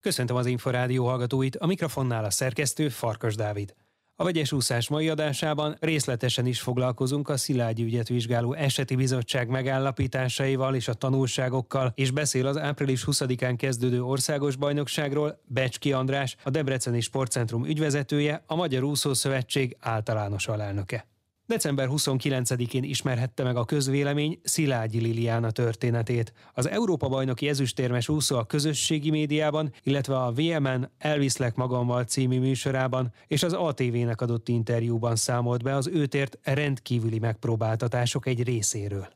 Köszöntöm az Inforádió hallgatóit, a mikrofonnál a szerkesztő Farkas Dávid. A vegyes úszás mai adásában részletesen is foglalkozunk a Szilágyi ügyet vizsgáló eseti bizottság megállapításaival és a tanulságokkal, és beszél az április 20-án kezdődő országos bajnokságról Becski András, a Debreceni Sportcentrum ügyvezetője, a Magyar Úszó Szövetség általános alelnöke. December 29-én ismerhette meg a közvélemény Szilágyi Liliana történetét. Az Európa-bajnoki ezüstérmes úszó a közösségi médiában, illetve a VMN Elviszlek magammal című műsorában és az ATV-nek adott interjúban számolt be az őtért rendkívüli megpróbáltatások egy részéről.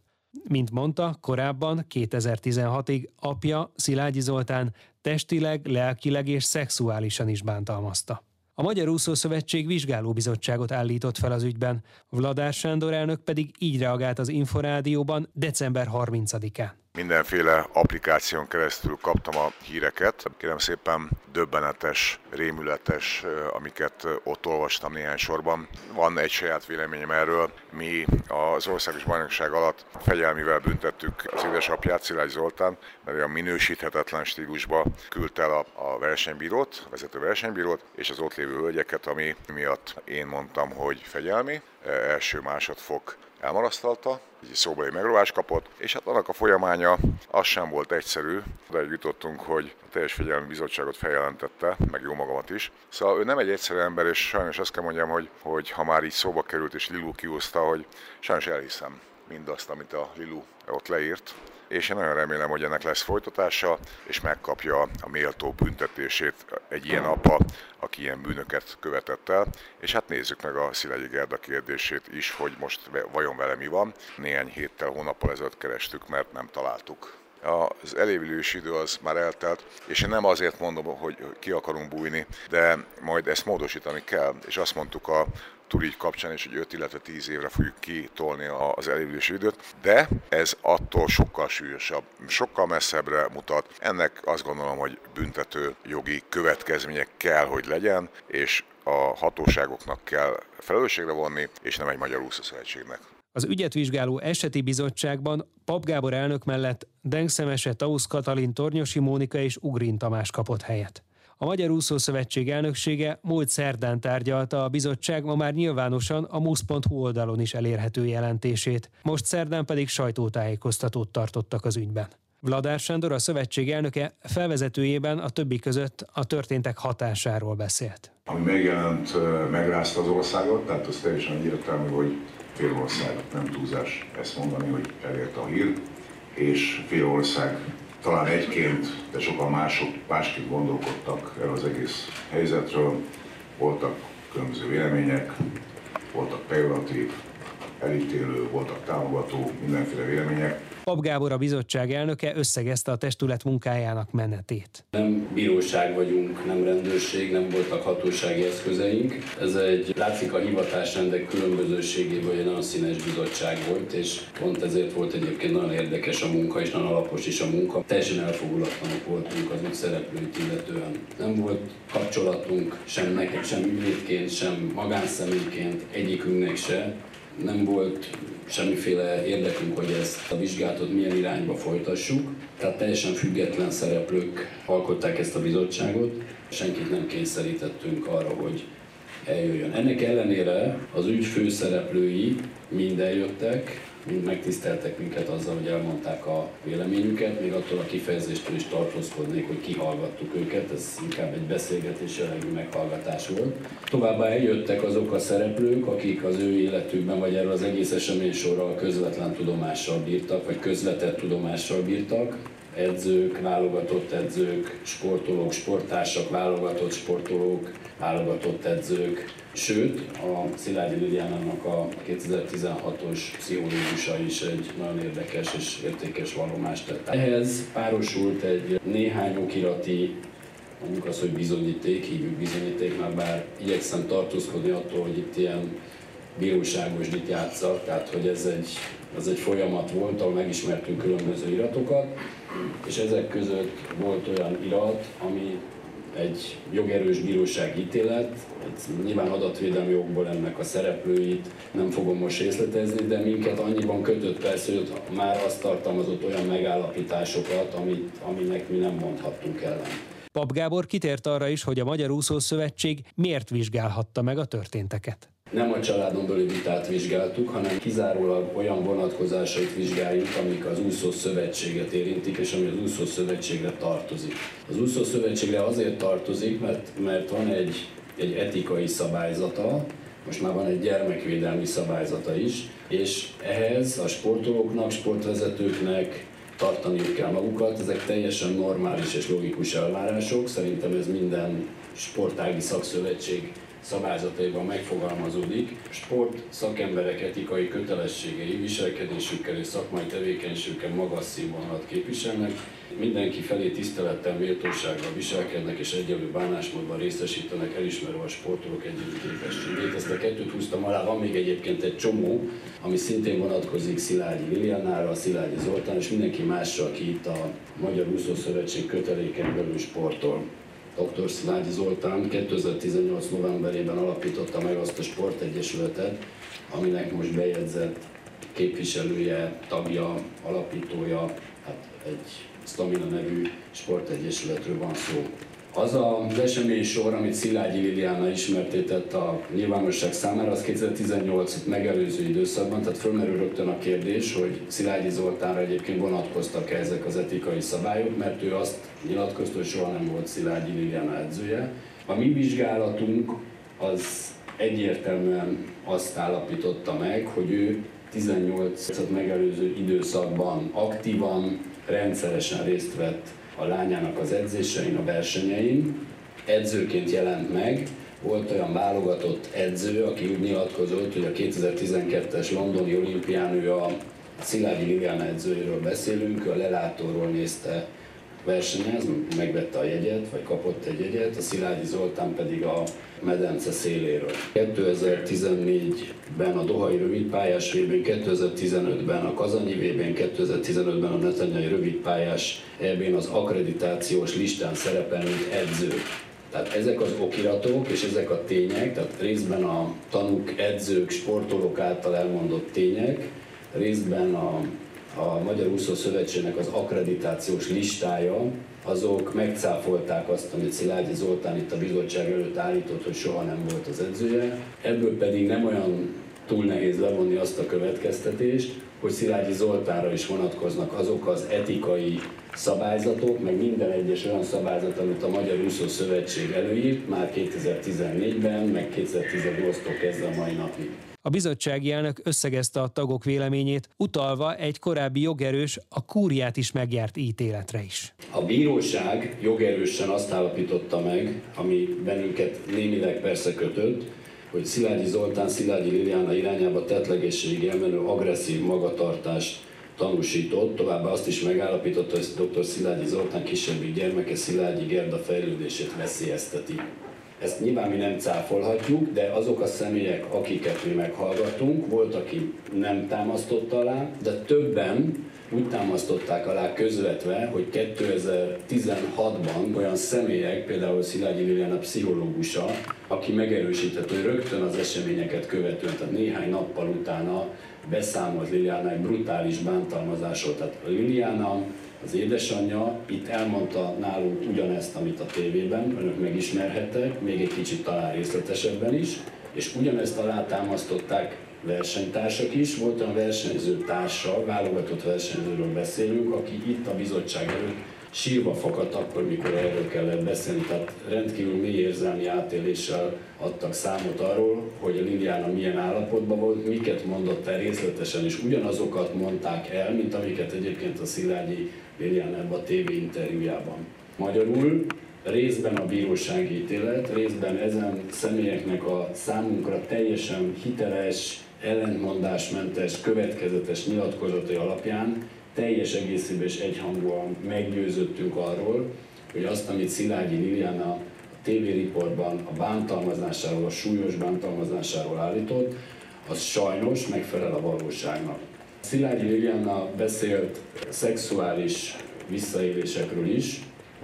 Mint mondta, korábban 2016-ig apja Szilágyi Zoltán testileg, lelkileg és szexuálisan is bántalmazta. A Magyar Úszó Szövetség vizsgálóbizottságot állított fel az ügyben, Vladár Sándor elnök pedig így reagált az Inforádióban december 30-án mindenféle applikáción keresztül kaptam a híreket. Kérem szépen döbbenetes, rémületes, amiket ott olvastam néhány sorban. Van egy saját véleményem erről. Mi az országos bajnokság alatt fegyelmivel büntettük az édesapját, Szilágy Zoltán, mert olyan minősíthetetlen stílusba küldte el a, versenybírót, a vezető versenybírót, és az ott lévő hölgyeket, ami miatt én mondtam, hogy fegyelmi, első másodfok elmarasztalta, egy szóbeli megrovás kapott, és hát annak a folyamánya az sem volt egyszerű, de jutottunk, hogy a teljes fegyelmi bizottságot feljelentette, meg jó magamat is. Szóval ő nem egy egyszerű ember, és sajnos azt kell mondjam, hogy, hogy ha már így szóba került, és Lilu kiúzta, hogy sajnos elhiszem mindazt, amit a Lilu ott leírt, és én nagyon remélem, hogy ennek lesz folytatása, és megkapja a méltó büntetését egy ilyen apa, aki ilyen bűnöket követett el. És hát nézzük meg a Szilegyi Gerda kérdését is, hogy most vajon vele mi van. Néhány héttel, hónappal ezelőtt kerestük, mert nem találtuk az elévülési idő az már eltelt, és én nem azért mondom, hogy ki akarunk bújni, de majd ezt módosítani kell, és azt mondtuk a túrígy kapcsán is, hogy 5, illetve 10 évre fogjuk kitolni az elévülési időt, de ez attól sokkal súlyosabb, sokkal messzebbre mutat. Ennek azt gondolom, hogy büntető jogi következmények kell, hogy legyen, és a hatóságoknak kell felelősségre vonni, és nem egy magyar úszószövetségnek. Az ügyet vizsgáló eseti bizottságban Pap Gábor elnök mellett Dengszemese, Tausz Katalin, Tornyosi Mónika és Ugrin Tamás kapott helyet. A Magyar Úszó Szövetség elnöksége múlt szerdán tárgyalta a bizottság ma már nyilvánosan a musz.hu oldalon is elérhető jelentését. Most szerdán pedig sajtótájékoztatót tartottak az ügyben. Vladár Sándor, a szövetség elnöke felvezetőjében a többi között a történtek hatásáról beszélt. Ami megjelent, megrázta az országot, tehát az teljesen egyértelmű, hogy fél ország, nem túlzás ezt mondani, hogy elérte a hír, és fél ország talán egyként, de sokan mások másképp gondolkodtak erről az egész helyzetről. Voltak különböző vélemények, voltak pejoratív, elítélő, voltak támogató, mindenféle vélemények. Pap Gábor a bizottság elnöke összegezte a testület munkájának menetét. Nem bíróság vagyunk, nem rendőrség, nem voltak hatósági eszközeink. Ez egy látszik a hivatásrendek különbözőségéből egy nagyon színes bizottság volt, és pont ezért volt egyébként nagyon érdekes a munka, és nagyon alapos is a munka. Teljesen elfogulatlanok voltunk az ügy szereplőit illetően. Nem volt kapcsolatunk sem nekem, sem ügyvédként, sem magánszemélyként, egyikünknek se nem volt semmiféle érdekünk, hogy ezt a vizsgálatot milyen irányba folytassuk. Tehát teljesen független szereplők alkották ezt a bizottságot, senkit nem kényszerítettünk arra, hogy eljöjjön. Ennek ellenére az ügy főszereplői mind eljöttek, mind megtiszteltek minket azzal, hogy elmondták a véleményüket, még attól a kifejezéstől is tartózkodnék, hogy kihallgattuk őket, ez inkább egy beszélgetés jellegű meghallgatás volt. Továbbá eljöttek azok a szereplők, akik az ő életükben, vagy erről az egész eseménysorral közvetlen tudomással bírtak, vagy közvetett tudomással bírtak, edzők, válogatott edzők, sportolók, sporttársak, válogatott sportolók, válogatott edzők, Sőt, a Szilágyi Liliánának a 2016-os pszichológusa is egy nagyon érdekes és értékes vallomást tett. Ehhez párosult egy néhány okirati mondjuk az, hogy bizonyíték, hívjuk bizonyítéknak, bár igyekszem tartózkodni attól, hogy itt ilyen bíróságos dit játszak, tehát hogy ez egy, az egy folyamat volt, ahol megismertünk különböző iratokat, és ezek között volt olyan irat, ami egy jogerős bíróság ítélet, nyilván adatvédelmi jogból ennek a szereplőit nem fogom most részletezni, de minket annyiban kötött persze, hogy már azt tartalmazott olyan megállapításokat, amit, aminek mi nem mondhattunk ellen. Pap Gábor kitért arra is, hogy a Magyar Úszó Szövetség miért vizsgálhatta meg a történteket. Nem a családon belüli vitát vizsgáltuk, hanem kizárólag olyan vonatkozásait vizsgáljuk, amik az úszó szövetséget érintik, és ami az úszó szövetségre tartozik. Az úszó szövetségre azért tartozik, mert, mert van egy, egy etikai szabályzata, most már van egy gyermekvédelmi szabályzata is, és ehhez a sportolóknak, sportvezetőknek tartaniuk kell magukat, ezek teljesen normális és logikus elvárások, szerintem ez minden sportági szakszövetség szabályzataiban megfogalmazódik. Sport szakemberek etikai kötelességei, viselkedésükkel és szakmai tevékenységükkel magas színvonalat képviselnek, mindenki felé tisztelettel, méltósággal viselkednek és egyenlő bánásmódban részesítenek, elismerve a sportolók egyéni képességét. Ezt a kettőt húztam alá, van még egyébként egy csomó, ami szintén vonatkozik Szilágyi Lilianára, Szilágyi Zoltán és mindenki mással, aki itt a Magyar Úszó Szövetség köteléken belül sportol. Dr. Szilágyi Zoltán 2018. novemberében alapította meg azt a sportegyesületet, aminek most bejegyzett képviselője, tagja, alapítója, hát egy Stamina nevű sportegyesületről van szó. Az az esemény sor, amit Szilágyi Liliana ismertétett a nyilvánosság számára, az 2018 megelőző időszakban, tehát fölmerül rögtön a kérdés, hogy Szilágyi Zoltánra egyébként vonatkoztak -e ezek az etikai szabályok, mert ő azt nyilatkozta, hogy soha nem volt Szilágyi Liliana edzője. A mi vizsgálatunk az egyértelműen azt állapította meg, hogy ő 18 megelőző időszakban aktívan, rendszeresen részt vett a lányának az edzésein, a versenyein, edzőként jelent meg, volt olyan válogatott edző, aki úgy nyilatkozott, hogy a 2012-es londoni olimpián ő a Szilágyi Liliana edzőjéről beszélünk, ő a lelátóról nézte versenyez, megvette a jegyet, vagy kapott egy jegyet, a Szilágyi Zoltán pedig a medence széléről. 2014-ben a Dohai rövidpályás vb 2015-ben a Kazanyi vb 2015-ben a Netanyai rövidpályás eb az akkreditációs listán szerepel, mint edző. Tehát ezek az okiratok és ezek a tények, tehát részben a tanúk, edzők, sportolók által elmondott tények, részben a a Magyar Úszó Szövetségnek az akkreditációs listája, azok megcáfolták azt, amit Szilágyi Zoltán itt a bizottság előtt állított, hogy soha nem volt az edzője. Ebből pedig nem olyan túl nehéz levonni azt a következtetést, hogy Szilágyi Zoltánra is vonatkoznak azok az etikai szabályzatok, meg minden egyes olyan szabályzat, amit a Magyar Úszó Szövetség előírt már 2014-ben, meg 2018-tól kezdve a mai napig. A bizottsági elnök összegezte a tagok véleményét, utalva egy korábbi jogerős, a kúriát is megjárt ítéletre is. A bíróság jogerősen azt állapította meg, ami bennünket némileg persze kötött, hogy Szilágyi Zoltán Szilágyi Liliana irányába tetlegészségi elmenő agresszív magatartást tanúsított, továbbá azt is megállapította, hogy dr. Szilágyi Zoltán kisebbik gyermeke Szilágyi Gerda fejlődését veszélyezteti. Ezt nyilván mi nem cáfolhatjuk, de azok a személyek, akiket mi meghallgatunk, volt, aki nem támasztotta alá, de többen úgy támasztották alá közvetve, hogy 2016-ban olyan személyek, például Szilágyi Liliana pszichológusa, aki megerősített, hogy rögtön az eseményeket követően, tehát néhány nappal utána beszámolt Liliana egy brutális bántalmazásról. Tehát Liliana az édesanyja itt elmondta nálunk ugyanezt, amit a tévében, önök megismerhettek, még egy kicsit talán részletesebben is, és ugyanezt alátámasztották versenytársak is. Volt olyan versenyző társa, válogatott versenyzőről beszélünk, aki itt a bizottság előtt sírva fakadt akkor, mikor erről kellett beszélni. Tehát rendkívül mély érzelmi átéléssel adtak számot arról, hogy a Liliana milyen állapotban volt, miket mondott el részletesen, és ugyanazokat mondták el, mint amiket egyébként a Szilágyi Liliana ebben a TV interjújában. Magyarul részben a bírósági ítélet, részben ezen személyeknek a számunkra teljesen hiteles, ellentmondásmentes, következetes nyilatkozatai alapján teljes egészében és egyhangúan meggyőzöttünk arról, hogy azt, amit Szilágyi Liliana a TV riportban a bántalmazásáról, a súlyos bántalmazásáról állított, az sajnos megfelel a valóságnak. Szilágyi Liliana beszélt szexuális visszaélésekről is,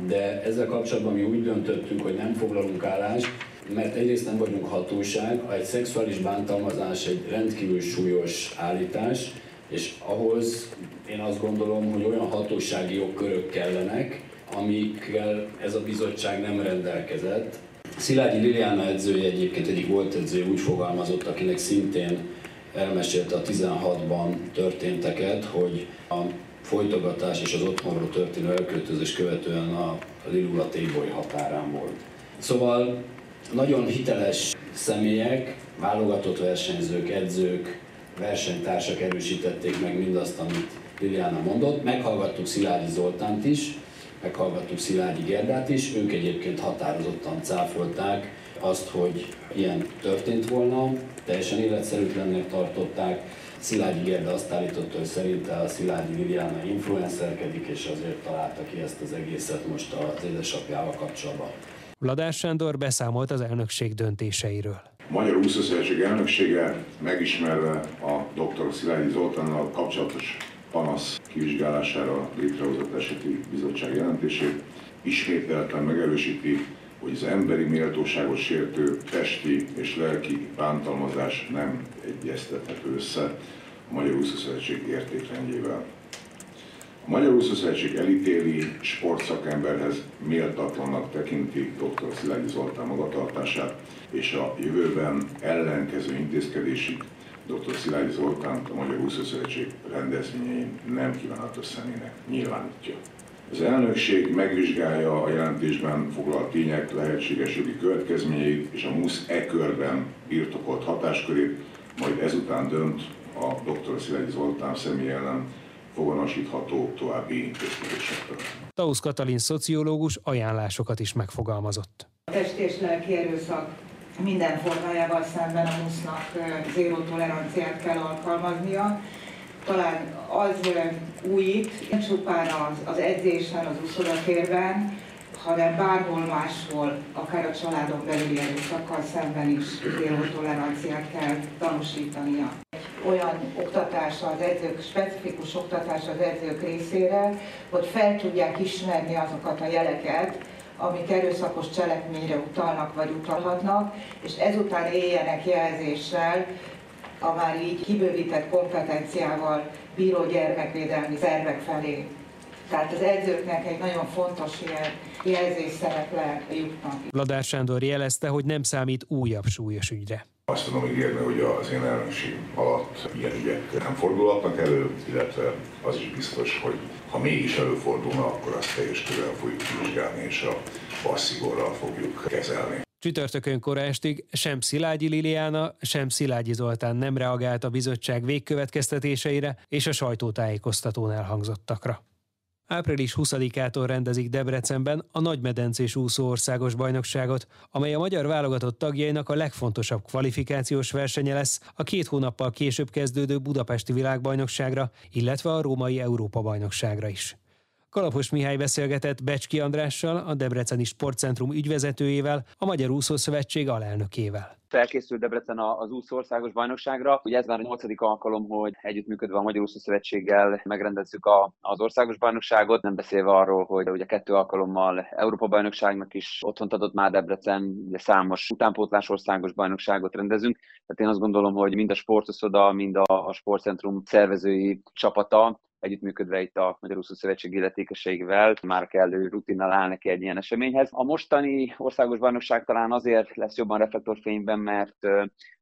de ezzel kapcsolatban mi úgy döntöttünk, hogy nem foglalunk állást, mert egyrészt nem vagyunk hatóság, egy szexuális bántalmazás egy rendkívül súlyos állítás, és ahhoz én azt gondolom, hogy olyan hatósági jogkörök kellenek, amikkel ez a bizottság nem rendelkezett. Szilágyi Liliana edzője egyébként egyik volt edző úgy fogalmazott, akinek szintén elmesélte a 16-ban történteket, hogy a folytogatás és az otthonról történő elköltözés követően a Lilula Téboly határán volt. Szóval nagyon hiteles személyek, válogatott versenyzők, edzők, versenytársak erősítették meg mindazt, amit Liliana mondott. Meghallgattuk Szilágyi Zoltánt is, meghallgattuk Szilágyi Gerdát is, ők egyébként határozottan cáfolták azt, hogy ilyen történt volna, teljesen életszerűtlennek tartották. Szilágyi Gerda azt állította, hogy szerinte a Szilágyi Liliana influencerkedik, és azért találta ki ezt az egészet most az édesapjával kapcsolatban. Vladár Sándor beszámolt az elnökség döntéseiről. Magyar Úszószövetség elnöksége megismerve a dr. Szilágyi Zoltánnal kapcsolatos panasz kivizsgálására létrehozott eseti bizottság jelentését, ismételten megerősíti, hogy az emberi méltóságot sértő testi és lelki bántalmazás nem egyeztethető össze a Magyar Úszószövetség értékrendjével. A Magyar Úszószövetség elítéli sportszakemberhez méltatlannak tekinti dr. Szilágyi Zoltán magatartását, és a jövőben ellenkező intézkedésig dr. Szilágyi Zoltán a Magyar Úszószövetség rendezvényein nem kívánatos személynek nyilvánítja. Az elnökség megvizsgálja a jelentésben foglalt tények lehetséges jogi következményeit és a MUSZ e körben birtokolt hatáskörét, majd ezután dönt a dr. Szilágyi Zoltán személy ellen foganosítható további intézkedésekről. Tausz Katalin szociológus ajánlásokat is megfogalmazott. A testi és lelki erőszak minden formájával szemben a musznak zéró toleranciát kell alkalmaznia. Talán az újít, nem csupán az, az edzésen, az úszodakérben, hanem bárhol máshol, akár a családon belüli erőszakkal szemben is zéró toleranciát kell tanúsítania. Olyan oktatás az edzők, specifikus oktatás az edzők részére, hogy fel tudják ismerni azokat a jeleket, amik erőszakos cselekményre utalnak vagy utalhatnak, és ezután éljenek jelzéssel a már így kibővített kompetenciával bíró gyermekvédelmi szervek felé. Tehát az edzőknek egy nagyon fontos ilyen jelzés szereple jutnak. Vladár Sándor jelezte, hogy nem számít újabb súlyos ügyre. Azt tudom ígérni, hogy az én elnökség alatt ilyen ügyek nem fordulhatnak elő, illetve az is biztos, hogy ha mégis előfordulna, akkor azt teljes körül fogjuk vizsgálni, és a passzigorral fogjuk kezelni. Csütörtökön kora estig sem Szilágyi Liliana, sem Szilágyi Zoltán nem reagált a bizottság végkövetkeztetéseire és a sajtótájékoztatón elhangzottakra. Április 20-ától rendezik Debrecenben a Nagymedencés úszó országos bajnokságot, amely a magyar válogatott tagjainak a legfontosabb kvalifikációs versenye lesz a két hónappal később kezdődő budapesti világbajnokságra, illetve a római Európa-bajnokságra is. Kalapos Mihály beszélgetett Becski Andrással, a Debreceni Sportcentrum ügyvezetőjével, a Magyar Úszószövetség alelnökével. Felkészült Debrecen az úszó országos bajnokságra. Ugye ez már a nyolcadik alkalom, hogy együttműködve a Magyar Úszó Szövetséggel megrendezzük a, az országos bajnokságot, nem beszélve arról, hogy ugye kettő alkalommal Európa bajnokságnak is otthont adott már Debrecen, ugye számos utánpótlás országos bajnokságot rendezünk. Tehát én azt gondolom, hogy mind a sportoszoda, mind a, a sportcentrum szervezői csapata együttműködve itt a Magyar Úszó Szövetség illetékességével már kellő rutinnal áll neki egy ilyen eseményhez. A mostani országos bajnokság talán azért lesz jobban reflektorfényben, mert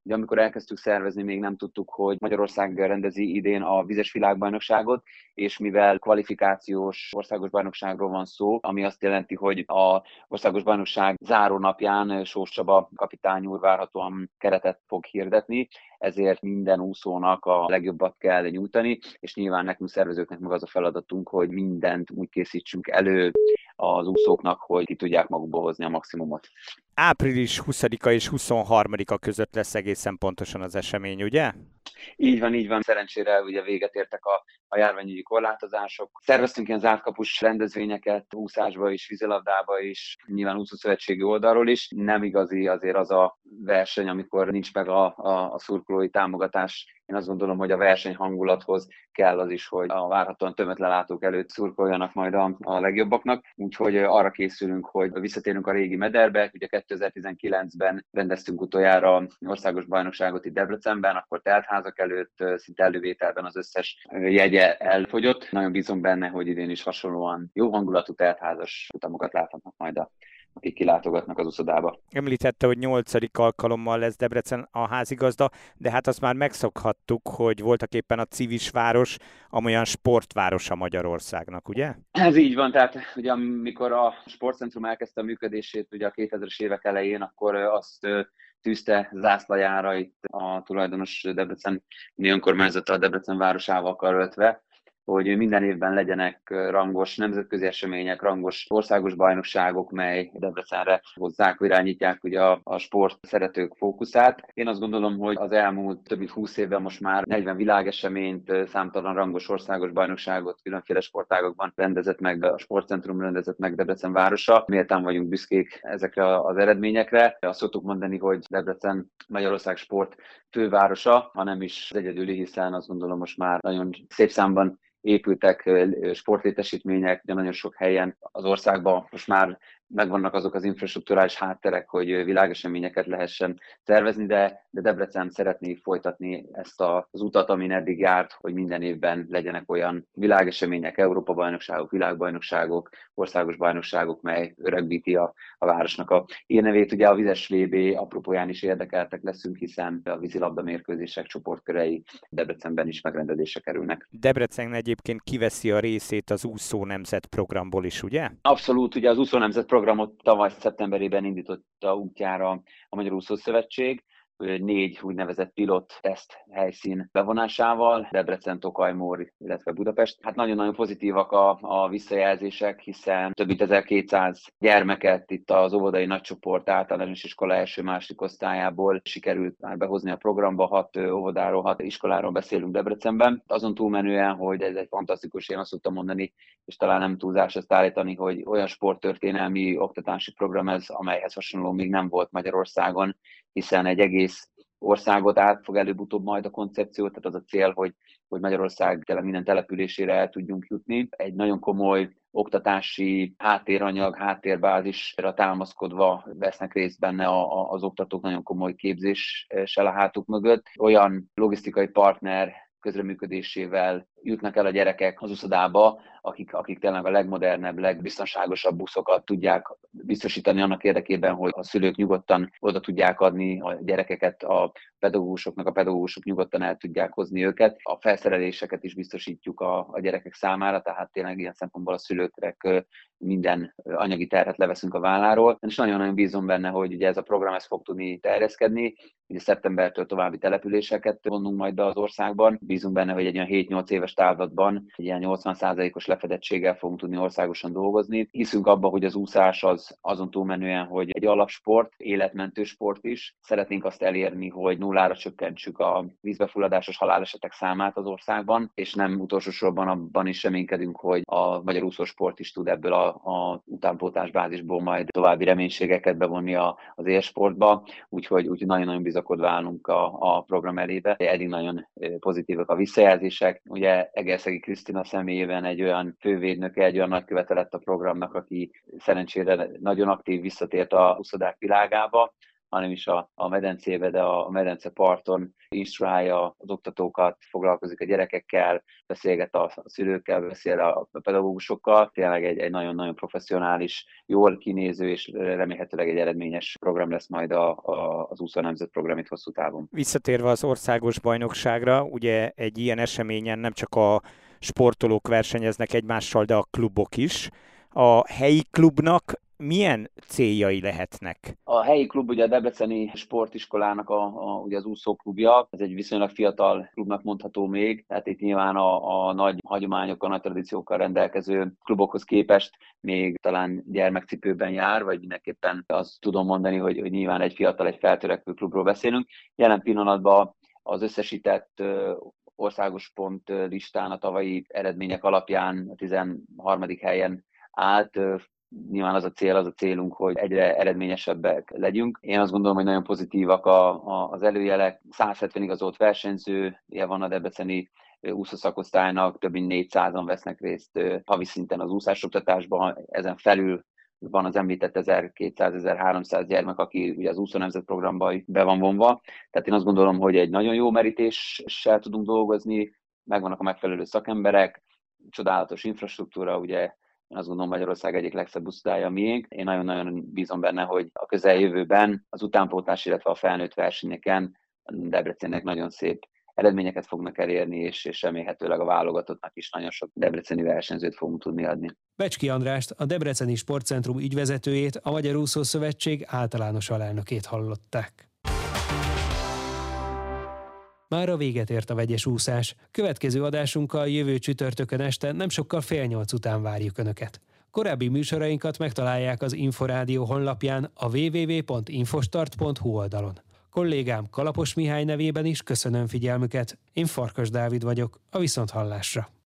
Ugye amikor elkezdtük szervezni, még nem tudtuk, hogy Magyarország rendezi idén a vizes világbajnokságot, és mivel kvalifikációs országos bajnokságról van szó, ami azt jelenti, hogy a országos bajnokság záró napján Sós Csaba kapitány úr várhatóan keretet fog hirdetni, ezért minden úszónak a legjobbat kell nyújtani, és nyilván nekünk szervezőknek meg az a feladatunk, hogy mindent úgy készítsünk elő az úszóknak, hogy ki tudják magukba hozni a maximumot április 20-a és 23-a között lesz egészen pontosan az esemény, ugye? Így van, így van. Szerencsére ugye véget értek a, a járványügyi korlátozások. Szerveztünk ilyen zártkapus rendezvényeket úszásba is, vízilabdába is, nyilván úszószövetségi oldalról is. Nem igazi azért az a verseny, amikor nincs meg a, a, a szurkolói támogatás én azt gondolom, hogy a verseny hangulathoz kell az is, hogy a várhatóan tömetlen látók előtt szurkoljanak majd a, a legjobbaknak. Úgyhogy arra készülünk, hogy visszatérünk a régi mederbe. Ugye 2019-ben rendeztünk utoljára országos bajnokságot itt Debrecenben, akkor teltházak előtt szinte elővételben az összes jegye elfogyott. Nagyon bízom benne, hogy idén is hasonlóan jó hangulatú teltházas utamokat láthatnak majd a akik kilátogatnak az uszodába. Említette, hogy nyolcadik alkalommal lesz Debrecen a házigazda, de hát azt már megszokhattuk, hogy voltak éppen a civis város, amolyan sportvárosa Magyarországnak, ugye? Ez így van, tehát ugye amikor a sportcentrum elkezdte a működését ugye a 2000-es évek elején, akkor azt tűzte zászlajára itt a tulajdonos Debrecen önkormányzata a Debrecen városával karöltve, hogy minden évben legyenek rangos nemzetközi események, rangos országos bajnokságok, mely Debrecenre hozzák, irányítják ugye a, a sport szeretők fókuszát. Én azt gondolom, hogy az elmúlt több mint 20 évben most már 40 világeseményt, számtalan rangos országos bajnokságot különféle sportágokban rendezett meg, a sportcentrum rendezett meg Debrecen városa. Méltán vagyunk büszkék ezekre az eredményekre. Azt szoktuk mondani, hogy Debrecen Magyarország sport fővárosa, hanem is az egyedüli, hiszen azt gondolom most már nagyon szép számban épültek sportlétesítmények, de nagyon sok helyen az országban most már megvannak azok az infrastruktúrális hátterek, hogy világeseményeket lehessen szervezni, de, de Debrecen szeretné folytatni ezt az utat, amin eddig járt, hogy minden évben legyenek olyan világesemények, Európa-bajnokságok, világbajnokságok, országos bajnokságok, mely öregbíti a, a városnak a hírnevét. Ugye a vizes VB apropóján is érdekeltek leszünk, hiszen a vízilabda mérkőzések csoportkörei Debrecenben is megrendezésre kerülnek. Debrecen egyébként kiveszi a részét az úszó nemzet programból is, ugye? Abszolút, ugye az úszó nemzet programot tavaly szeptemberében indította útjára a Magyar Úszó négy úgynevezett pilot teszt helyszín bevonásával, Debrecen, Tokajmór, illetve Budapest. Hát nagyon-nagyon pozitívak a, a visszajelzések, hiszen több mint 1200 gyermeket itt az óvodai nagycsoport általános iskola első-második osztályából sikerült már behozni a programba, hat óvodáról, hat iskoláról beszélünk Debrecenben. Azon túlmenően, hogy ez egy fantasztikus, én azt szoktam mondani, és talán nem túlzás ezt állítani, hogy olyan sporttörténelmi oktatási program ez, amelyhez hasonló még nem volt Magyarországon, hiszen egy egész országot át fog előbb-utóbb majd a koncepció, tehát az a cél, hogy, hogy Magyarország tele minden településére el tudjunk jutni. Egy nagyon komoly oktatási háttéranyag, háttérbázisra támaszkodva vesznek részt benne a, a, az oktatók nagyon komoly képzéssel a hátuk mögött. Olyan logisztikai partner közreműködésével jutnak el a gyerekek az uszodába, akik, akik tényleg a legmodernebb, legbiztonságosabb buszokat tudják biztosítani annak érdekében, hogy a szülők nyugodtan oda tudják adni a gyerekeket a pedagógusoknak, a pedagógusok nyugodtan el tudják hozni őket. A felszereléseket is biztosítjuk a, a gyerekek számára, tehát tényleg ilyen szempontból a szülőknek minden anyagi terhet leveszünk a válláról. És nagyon-nagyon bízom benne, hogy ugye ez a program ez fog tudni terjeszkedni. Ugye szeptembertől további településeket vonunk majd be az országban. Bízunk benne, hogy egy olyan 7-8 éves távlatban egy ilyen 80%-os lefedettséggel fogunk tudni országosan dolgozni. Hiszünk abba, hogy az úszás az azon túlmenően, hogy egy alapsport, életmentő sport is. Szeretnénk azt elérni, hogy nullára csökkentsük a vízbefulladásos halálesetek számát az országban, és nem utolsó sorban abban is reménykedünk, hogy a magyar úszósport is tud ebből a, a utánpótás bázisból majd további reménységeket bevonni a, az élsportba, úgyhogy, úgyhogy nagyon-nagyon bizakodva állunk a, a program elébe. Eddig nagyon pozitívak a visszajelzések. Ugye Egerszegi Krisztina személyében egy olyan fővédnöke, egy olyan nagykövete lett a programnak, aki szerencsére nagyon aktív visszatért a uszodák világába, hanem is a, a medencébe, de a medence parton instruálja az oktatókat, foglalkozik a gyerekekkel, beszélget a, szülőkkel, beszél a pedagógusokkal. Tényleg egy, egy nagyon-nagyon professzionális, jól kinéző és remélhetőleg egy eredményes program lesz majd a, a, az úszó nemzet program itt hosszú távon. Visszatérve az országos bajnokságra, ugye egy ilyen eseményen nem csak a sportolók versenyeznek egymással, de a klubok is. A helyi klubnak milyen céljai lehetnek? A helyi klub ugye a Debreceni Sportiskolának a, a, ugye az úszóklubja, ez egy viszonylag fiatal klubnak mondható még, tehát itt nyilván a, a nagy hagyományokkal, nagy tradíciókkal rendelkező klubokhoz képest még talán gyermekcipőben jár, vagy mindenképpen azt tudom mondani, hogy, hogy nyilván egy fiatal, egy feltörekvő klubról beszélünk. Jelen pillanatban az összesített országos pont listán a tavalyi eredmények alapján a 13. helyen állt, nyilván az a cél, az a célunk, hogy egyre eredményesebbek legyünk. Én azt gondolom, hogy nagyon pozitívak a, a, az előjelek. 170 igazolt versenyző, ilyen van a Debreceni úszószakosztálynak, több mint 400-an vesznek részt havi szinten az úszásoktatásban, ezen felül van az említett 1200-1300 gyermek, aki ugye az úszó nemzet programba be van vonva. Tehát én azt gondolom, hogy egy nagyon jó merítéssel tudunk dolgozni, megvannak a megfelelő szakemberek, csodálatos infrastruktúra, ugye azt gondolom Magyarország egyik legszebb uszodálya miénk. Én nagyon-nagyon bízom benne, hogy a közeljövőben az utánpótlás, illetve a felnőtt versenyeken Debrecennek nagyon szép eredményeket fognak elérni, és, és remélhetőleg a válogatottnak is nagyon sok debreceni versenyzőt fogunk tudni adni. Becski Andrást, a Debreceni Sportcentrum ügyvezetőjét, a Magyar Úszó Szövetség általános alelnökét hallották. Már a véget ért a vegyes úszás. Következő adásunkkal jövő csütörtökön este nem sokkal fél nyolc után várjuk Önöket. Korábbi műsorainkat megtalálják az Inforádió honlapján a www.infostart.hu oldalon. Kollégám Kalapos Mihály nevében is köszönöm figyelmüket. Én Farkas Dávid vagyok, a Viszonthallásra.